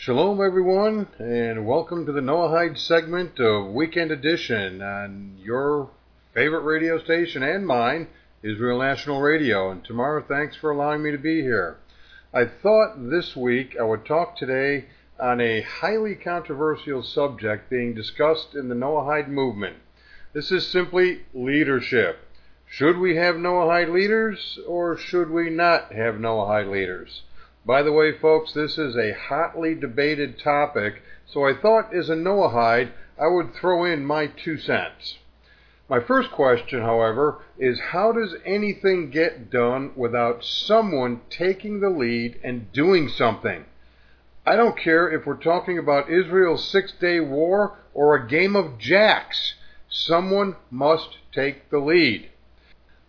Shalom, everyone, and welcome to the Noahide segment of Weekend Edition on your favorite radio station and mine, Israel National Radio. And Tamara, thanks for allowing me to be here. I thought this week I would talk today on a highly controversial subject being discussed in the Noahide movement. This is simply leadership. Should we have Noahide leaders or should we not have Noahide leaders? By the way, folks, this is a hotly debated topic, so I thought as a Noahide I would throw in my two cents. My first question, however, is how does anything get done without someone taking the lead and doing something? I don't care if we're talking about Israel's six day war or a game of jacks. Someone must take the lead.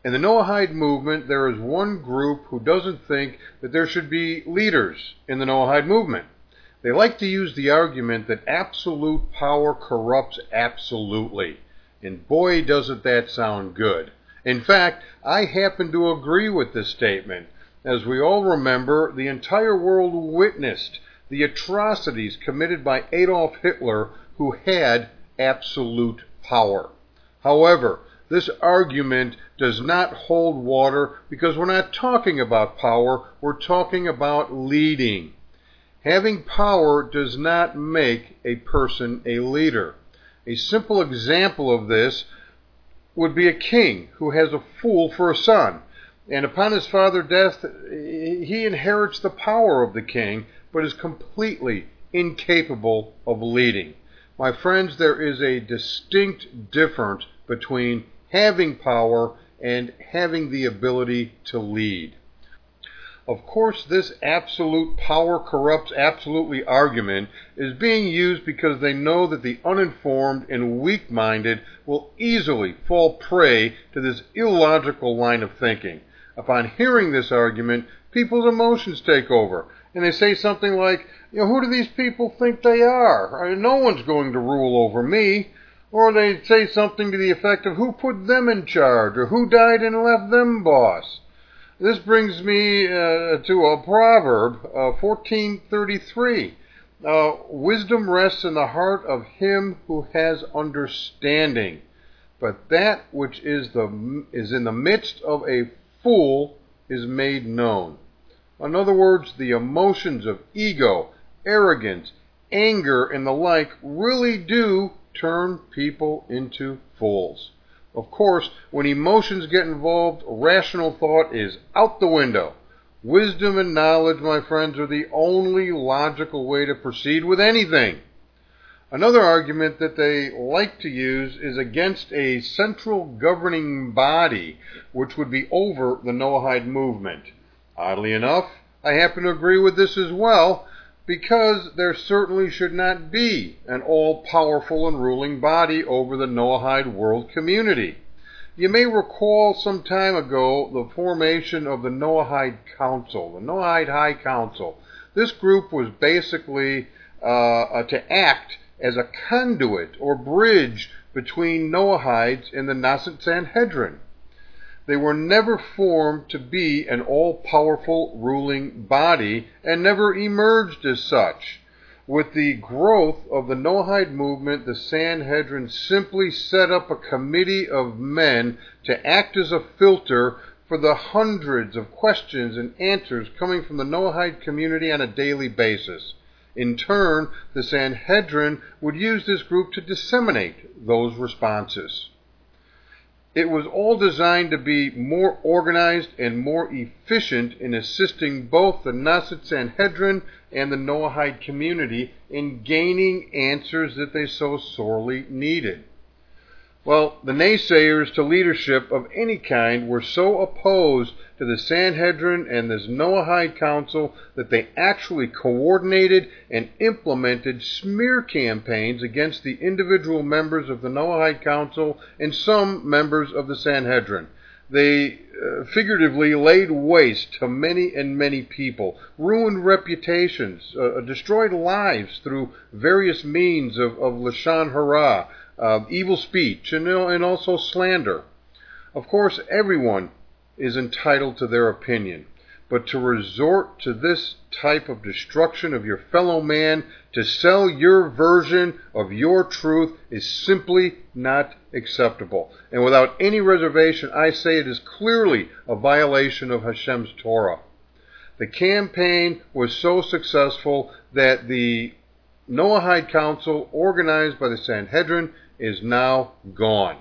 In the Noahide movement, there is one group who doesn't think that there should be leaders in the Noahide movement. They like to use the argument that absolute power corrupts absolutely. And boy, doesn't that sound good. In fact, I happen to agree with this statement. As we all remember, the entire world witnessed the atrocities committed by Adolf Hitler, who had absolute power. However, this argument does not hold water because we're not talking about power, we're talking about leading. Having power does not make a person a leader. A simple example of this would be a king who has a fool for a son. And upon his father's death, he inherits the power of the king, but is completely incapable of leading. My friends, there is a distinct difference between having power and having the ability to lead. Of course, this absolute power corrupts absolutely argument is being used because they know that the uninformed and weak minded will easily fall prey to this illogical line of thinking. Upon hearing this argument, people's emotions take over, and they say something like, you know, who do these people think they are? No one's going to rule over me. Or they say something to the effect of who put them in charge or who died and left them boss. This brings me uh, to a proverb, uh, 1433. Uh, wisdom rests in the heart of him who has understanding, but that which is the is in the midst of a fool is made known. In other words, the emotions of ego, arrogance, anger, and the like really do turn people into fools. Of course, when emotions get involved, rational thought is out the window. Wisdom and knowledge, my friends, are the only logical way to proceed with anything. Another argument that they like to use is against a central governing body which would be over the Noahide movement. Oddly enough, I happen to agree with this as well, because there certainly should not be an all powerful and ruling body over the Noahide world community. You may recall some time ago the formation of the Noahide Council, the Noahide High Council. This group was basically uh, uh, to act as a conduit or bridge between Noahides and the Nascent Sanhedrin. They were never formed to be an all powerful ruling body and never emerged as such. With the growth of the Noahide movement, the Sanhedrin simply set up a committee of men to act as a filter for the hundreds of questions and answers coming from the Noahide community on a daily basis. In turn, the Sanhedrin would use this group to disseminate those responses. It was all designed to be more organized and more efficient in assisting both the Nascent Sanhedrin and the Noahide community in gaining answers that they so sorely needed. Well, the naysayers to leadership of any kind were so opposed to the Sanhedrin and this Noahide Council that they actually coordinated and implemented smear campaigns against the individual members of the Noahide Council and some members of the Sanhedrin. They uh, figuratively laid waste to many and many people, ruined reputations, uh, destroyed lives through various means of, of Lashon Hara, uh, evil speech, and, and also slander. Of course, everyone is entitled to their opinion. but to resort to this type of destruction of your fellow man to sell your version of your truth is simply not acceptable. And without any reservation, I say it is clearly a violation of Hashem's Torah. The campaign was so successful that the Noahide Council, organized by the Sanhedrin, is now gone.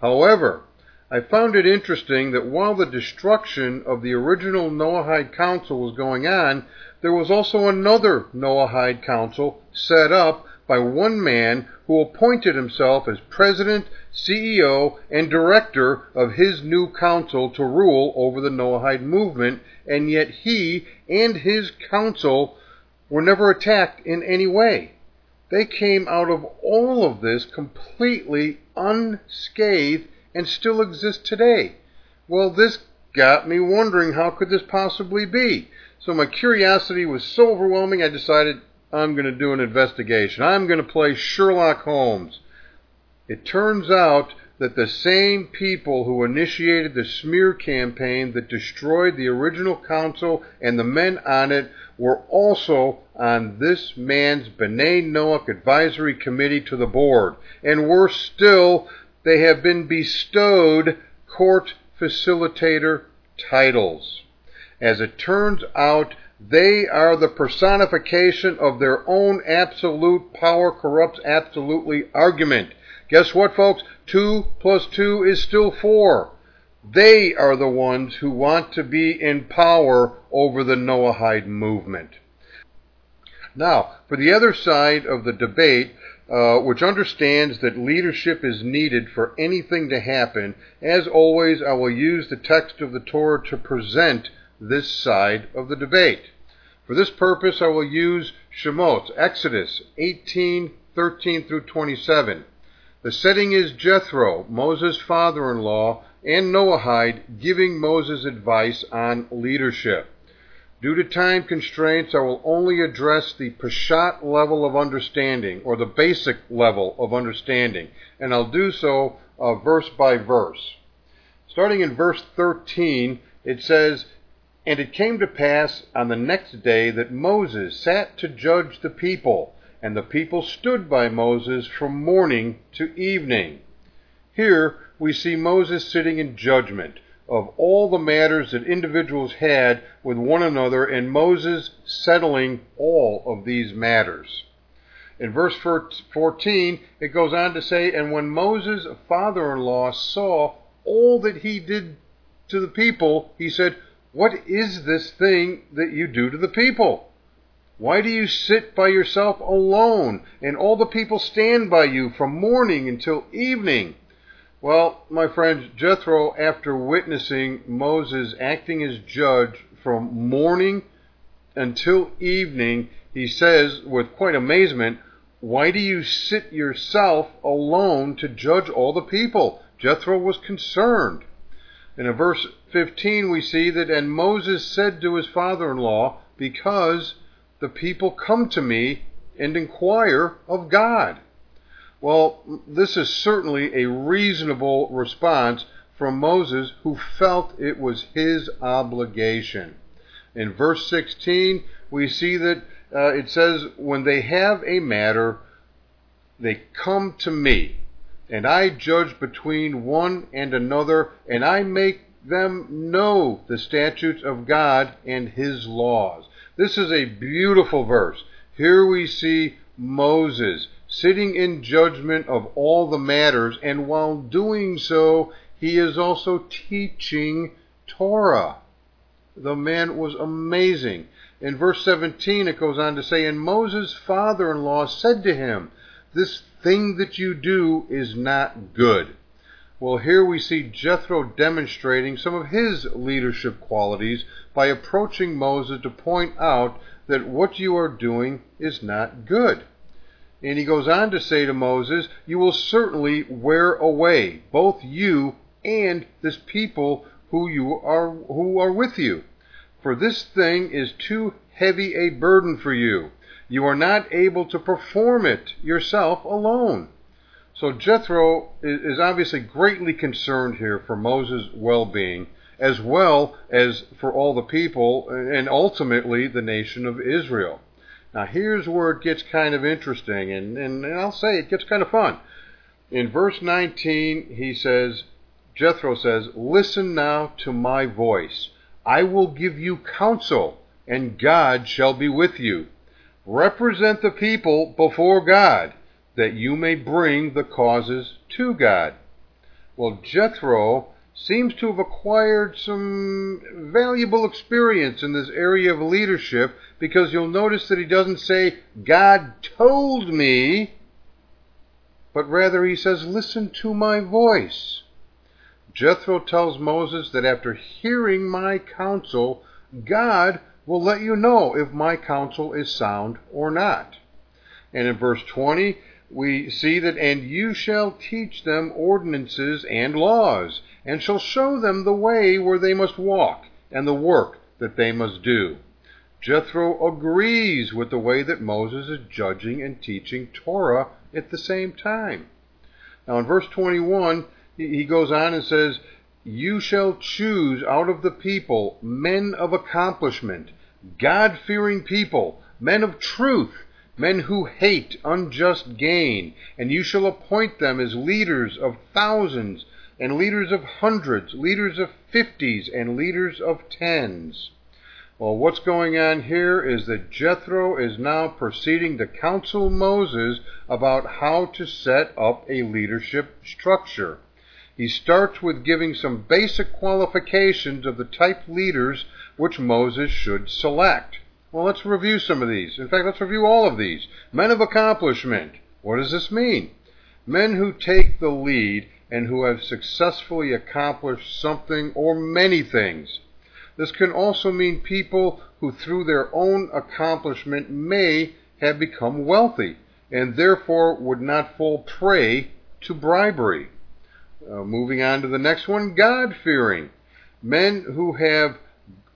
However, I found it interesting that while the destruction of the original Noahide Council was going on, there was also another Noahide Council set up by one man who appointed himself as president, CEO, and director of his new council to rule over the Noahide movement, and yet he and his council were never attacked in any way. They came out of all of this completely unscathed and still exist today. Well, this got me wondering how could this possibly be? So my curiosity was so overwhelming, I decided I'm going to do an investigation. I'm going to play Sherlock Holmes. It turns out that the same people who initiated the smear campaign that destroyed the original council and the men on it were also on this man's B'nai Noach advisory committee to the board. And worse still, they have been bestowed court facilitator titles. As it turns out, they are the personification of their own absolute power corrupts absolutely argument. Guess what, folks? Two plus two is still four. They are the ones who want to be in power over the Noahide movement. Now, for the other side of the debate, uh, which understands that leadership is needed for anything to happen, as always, I will use the text of the Torah to present this side of the debate. For this purpose, I will use Shemot, Exodus 18, 13 through 27. The setting is Jethro, Moses' father in law, and Noahide giving Moses advice on leadership. Due to time constraints, I will only address the Peshat level of understanding, or the basic level of understanding, and I'll do so uh, verse by verse. Starting in verse 13, it says, And it came to pass on the next day that Moses sat to judge the people, and the people stood by Moses from morning to evening. Here we see Moses sitting in judgment of all the matters that individuals had with one another, and Moses settling all of these matters. In verse 14, it goes on to say, And when Moses' father in law saw all that he did to the people, he said, What is this thing that you do to the people? Why do you sit by yourself alone, and all the people stand by you from morning until evening? Well, my friends, Jethro, after witnessing Moses acting as judge from morning until evening, he says with quite amazement, Why do you sit yourself alone to judge all the people? Jethro was concerned. And in verse 15, we see that, And Moses said to his father in law, Because the people come to me and inquire of God. Well, this is certainly a reasonable response from Moses, who felt it was his obligation. In verse 16, we see that uh, it says, When they have a matter, they come to me, and I judge between one and another, and I make them know the statutes of God and his laws. This is a beautiful verse. Here we see Moses sitting in judgment of all the matters, and while doing so, he is also teaching Torah. The man was amazing. In verse 17, it goes on to say, And Moses' father in law said to him, This thing that you do is not good. Well, here we see Jethro demonstrating some of his leadership qualities by approaching Moses to point out that what you are doing is not good. And he goes on to say to Moses, You will certainly wear away, both you and this people who you are who are with you. For this thing is too heavy a burden for you. You are not able to perform it yourself alone. So Jethro is obviously greatly concerned here for Moses' well being, as well as for all the people and ultimately the nation of Israel. Now, here's where it gets kind of interesting, and, and, I'll say it gets kind of fun. In verse 19, he says, Jethro says, Listen now to my voice. I will give you counsel, and God shall be with you. Represent the people before God, that you may bring the causes to God. Well, Jethro seems to have acquired some valuable experience in this area of leadership because you'll notice that he doesn't say, God told me, but rather he says, Listen to my voice. Jethro tells Moses that after hearing my counsel, God will let you know if my counsel is sound or not. And in verse 20, we see that, and you shall teach them ordinances and laws, and shall show them the way where they must walk, and the work that they must do. Jethro agrees with the way that Moses is judging and teaching Torah at the same time. Now in verse 21, he goes on and says, You shall choose out of the people men of accomplishment, God fearing people, men of truth, men who hate unjust gain, and you shall appoint them as leaders of thousands, and leaders of hundreds, leaders of fifties, and leaders of tens. Well, what's going on here is that Jethro is now proceeding to counsel Moses about how to set up a leadership structure. He starts with giving some basic qualifications of the type leaders which Moses should select. Well, let's review some of these. In fact, let's review all of these. Men of accomplishment. What does this mean? Men who take the lead and who have successfully accomplished something or many things. This can also mean people who, through their own accomplishment, may have become wealthy and therefore would not fall prey to bribery. Uh, moving on to the next one God fearing. Men who have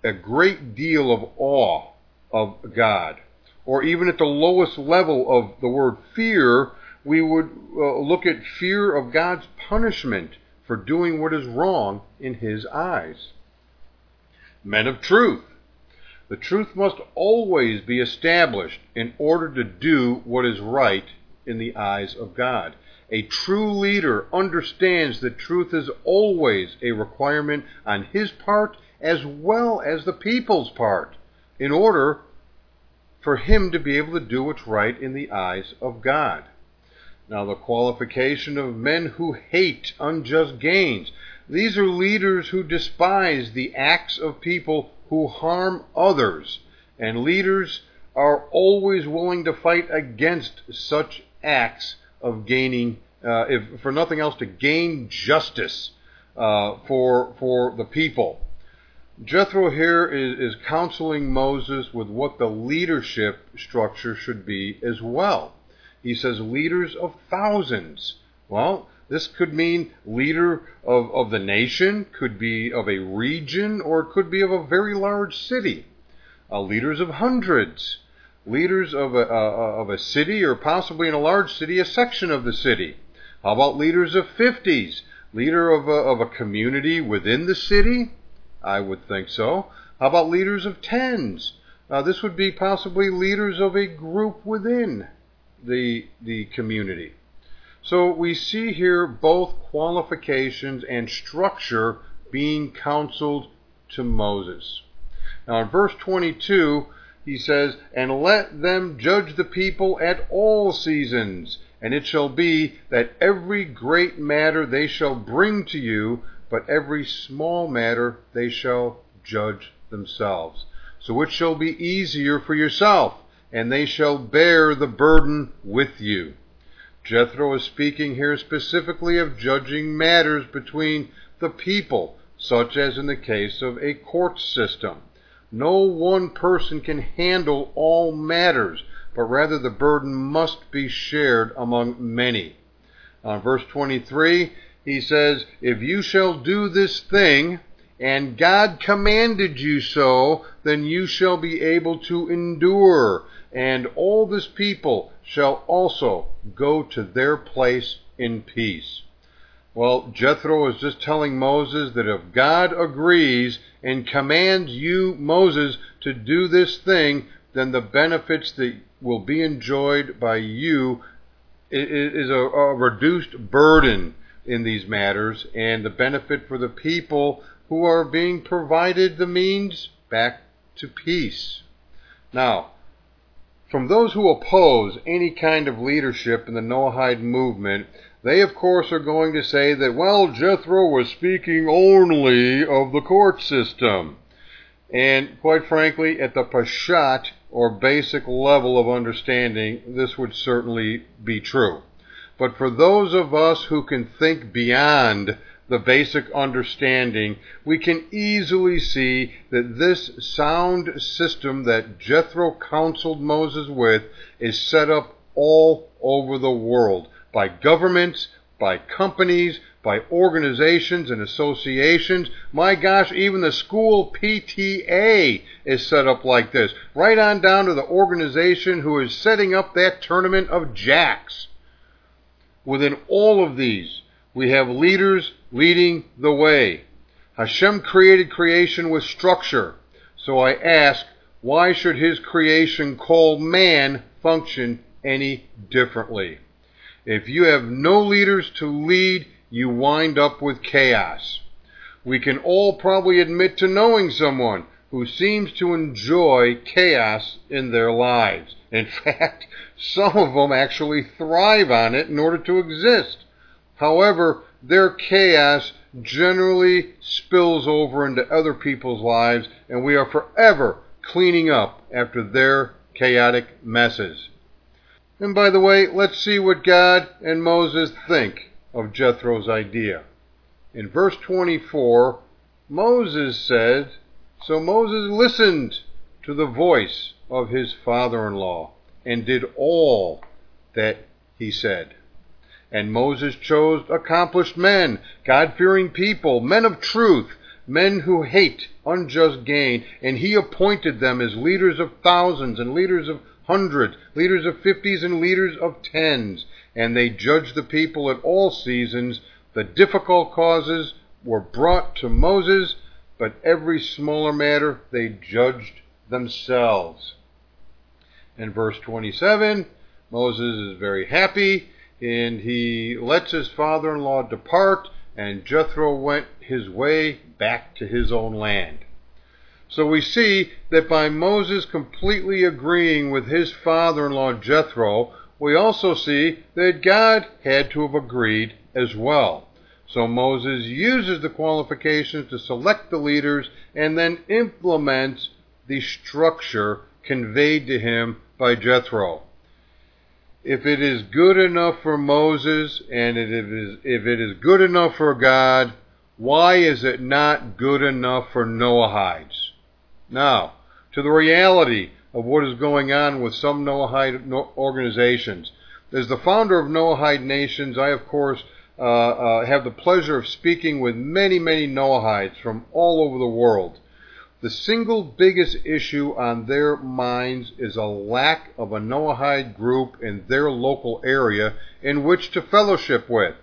a great deal of awe of God. Or even at the lowest level of the word fear, we would uh, look at fear of God's punishment for doing what is wrong in His eyes. Men of truth. The truth must always be established in order to do what is right in the eyes of God. A true leader understands that truth is always a requirement on his part as well as the people's part in order for him to be able to do what's right in the eyes of God. Now, the qualification of men who hate unjust gains. These are leaders who despise the acts of people who harm others, and leaders are always willing to fight against such acts of gaining, uh, if for nothing else, to gain justice uh, for for the people. Jethro here is, is counseling Moses with what the leadership structure should be as well. He says leaders of thousands. Well, this could mean leader of, of the nation, could be of a region, or could be of a very large city. Uh, leaders of hundreds, leaders of a, uh, of a city, or possibly in a large city, a section of the city. How about leaders of fifties? Leader of a, of a community within the city? I would think so. How about leaders of tens? Uh, this would be possibly leaders of a group within the, the community. So we see here both qualifications and structure being counseled to Moses. Now in verse 22, he says, And let them judge the people at all seasons, and it shall be that every great matter they shall bring to you, but every small matter they shall judge themselves. So it shall be easier for yourself, and they shall bear the burden with you. Jethro is speaking here specifically of judging matters between the people, such as in the case of a court system. No one person can handle all matters, but rather the burden must be shared among many. On verse 23, he says, If you shall do this thing, and God commanded you so, then you shall be able to endure, and all this people shall also go to their place in peace. Well, Jethro is just telling Moses that if God agrees and commands you, Moses, to do this thing, then the benefits that will be enjoyed by you is a, reduced burden in these matters and the benefit for the people who are being provided the means back to peace. Now, from those who oppose any kind of leadership in the Noahide movement, they of course are going to say that, well, Jethro was speaking only of the court system. And quite frankly, at the Pashat or basic level of understanding, this would certainly be true. But for those of us who can think beyond the basic understanding, we can easily see that this sound system that Jethro counseled Moses with is set up all over the world by governments, by companies, by organizations and associations. My gosh, even the school PTA is set up like this. Right on down to the organization who is setting up that tournament of jacks. Within all of these, we have leaders leading the way. Hashem created creation with structure. So I ask, why should his creation called man function any differently? If you have no leaders to lead, you wind up with chaos. We can all probably admit to knowing someone who seems to enjoy chaos in their lives. In fact, some of them actually thrive on it in order to exist. However, their chaos generally spills over into other people's lives, and we are forever cleaning up after their chaotic messes. And by the way, let's see what God and Moses think of Jethro's idea. In verse 24, Moses said, So Moses listened to the voice of his father in law and did all that he said. And Moses chose accomplished men, God fearing people, men of truth, men who hate unjust gain, and he appointed them as leaders of thousands and leaders of hundreds, leaders of fifties, and leaders of tens. And they judged the people at all seasons. The difficult causes were brought to Moses, but every smaller matter they judged themselves. In verse 27, Moses is very happy, and he lets his father in law depart, and Jethro went his way back to his own land. So we see that by Moses completely agreeing with his father in law Jethro, we also see that God had to have agreed as well. So Moses uses the qualifications to select the leaders and then implements the structure conveyed to him by Jethro. If it is good enough for Moses and if it is, if it is good enough for God, why is it not good enough for Noahides? Now, to the reality of what is going on with some Noahide organizations. As the founder of Noahide Nations, I, of course, uh, uh, have the pleasure of speaking with many, many Noahides from all over the world. The single biggest issue on their minds is a lack of a Noahide group in their local area in which to fellowship with.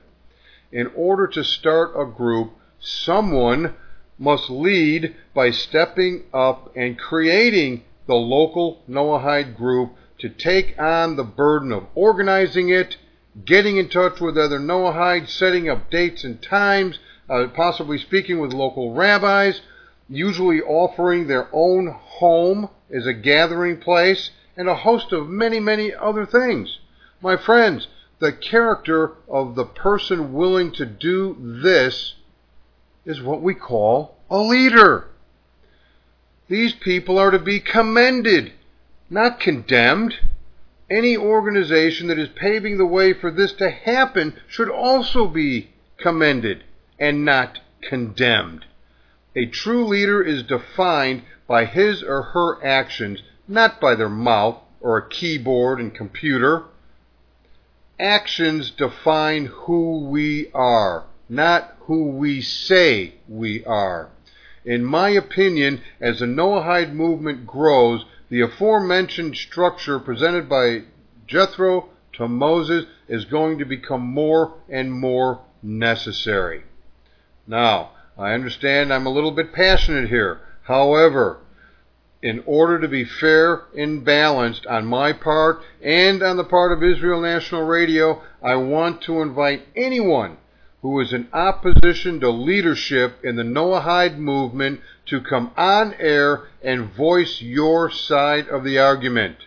In order to start a group, someone must lead by stepping up and creating the local Noahide group to take on the burden of organizing it, getting in touch with other Noahides, setting up dates and times, uh, possibly speaking with local rabbis, usually offering their own home as a gathering place, and a host of many, many other things. My friends, the character of the person willing to do this is what we call a leader. These people are to be commended, not condemned. Any organization that is paving the way for this to happen should also be commended and not condemned. A true leader is defined by his or her actions, not by their mouth or a keyboard and computer. Actions define who we are not who we say we are. In my opinion, as the Noahide movement grows, the aforementioned structure presented by Jethro to Moses is going to become more and more necessary. Now, I understand I'm a little bit passionate here. However, in order to be fair and balanced on my part and on the part of Israel National Radio, I want to invite anyone who is in opposition to leadership in the Noahide movement to come on air and voice your side of the argument.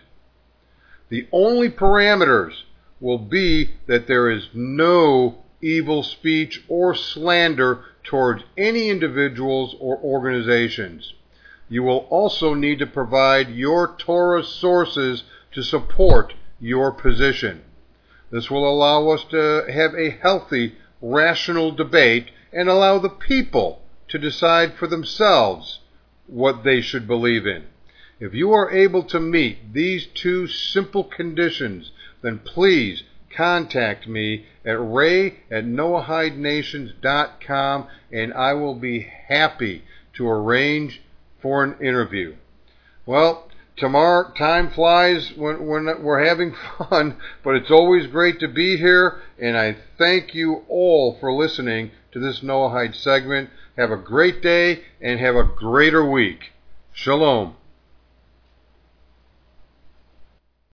The only parameters will be that there is no evil speech or slander towards any individuals or organizations. You will also need to provide your Torah sources to support your position. This will allow us to have a healthy rational debate and allow the people to decide for themselves what they should believe in. If you are able to meet these two simple conditions, then please contact me at ray at noahidenations.com and I will be happy to arrange for an interview. Well, Tamara time flies when, when we're having fun, but it's always great to be here, and I thank you all for listening to this Noahide segment. Have a great day and have a greater week. Shalom.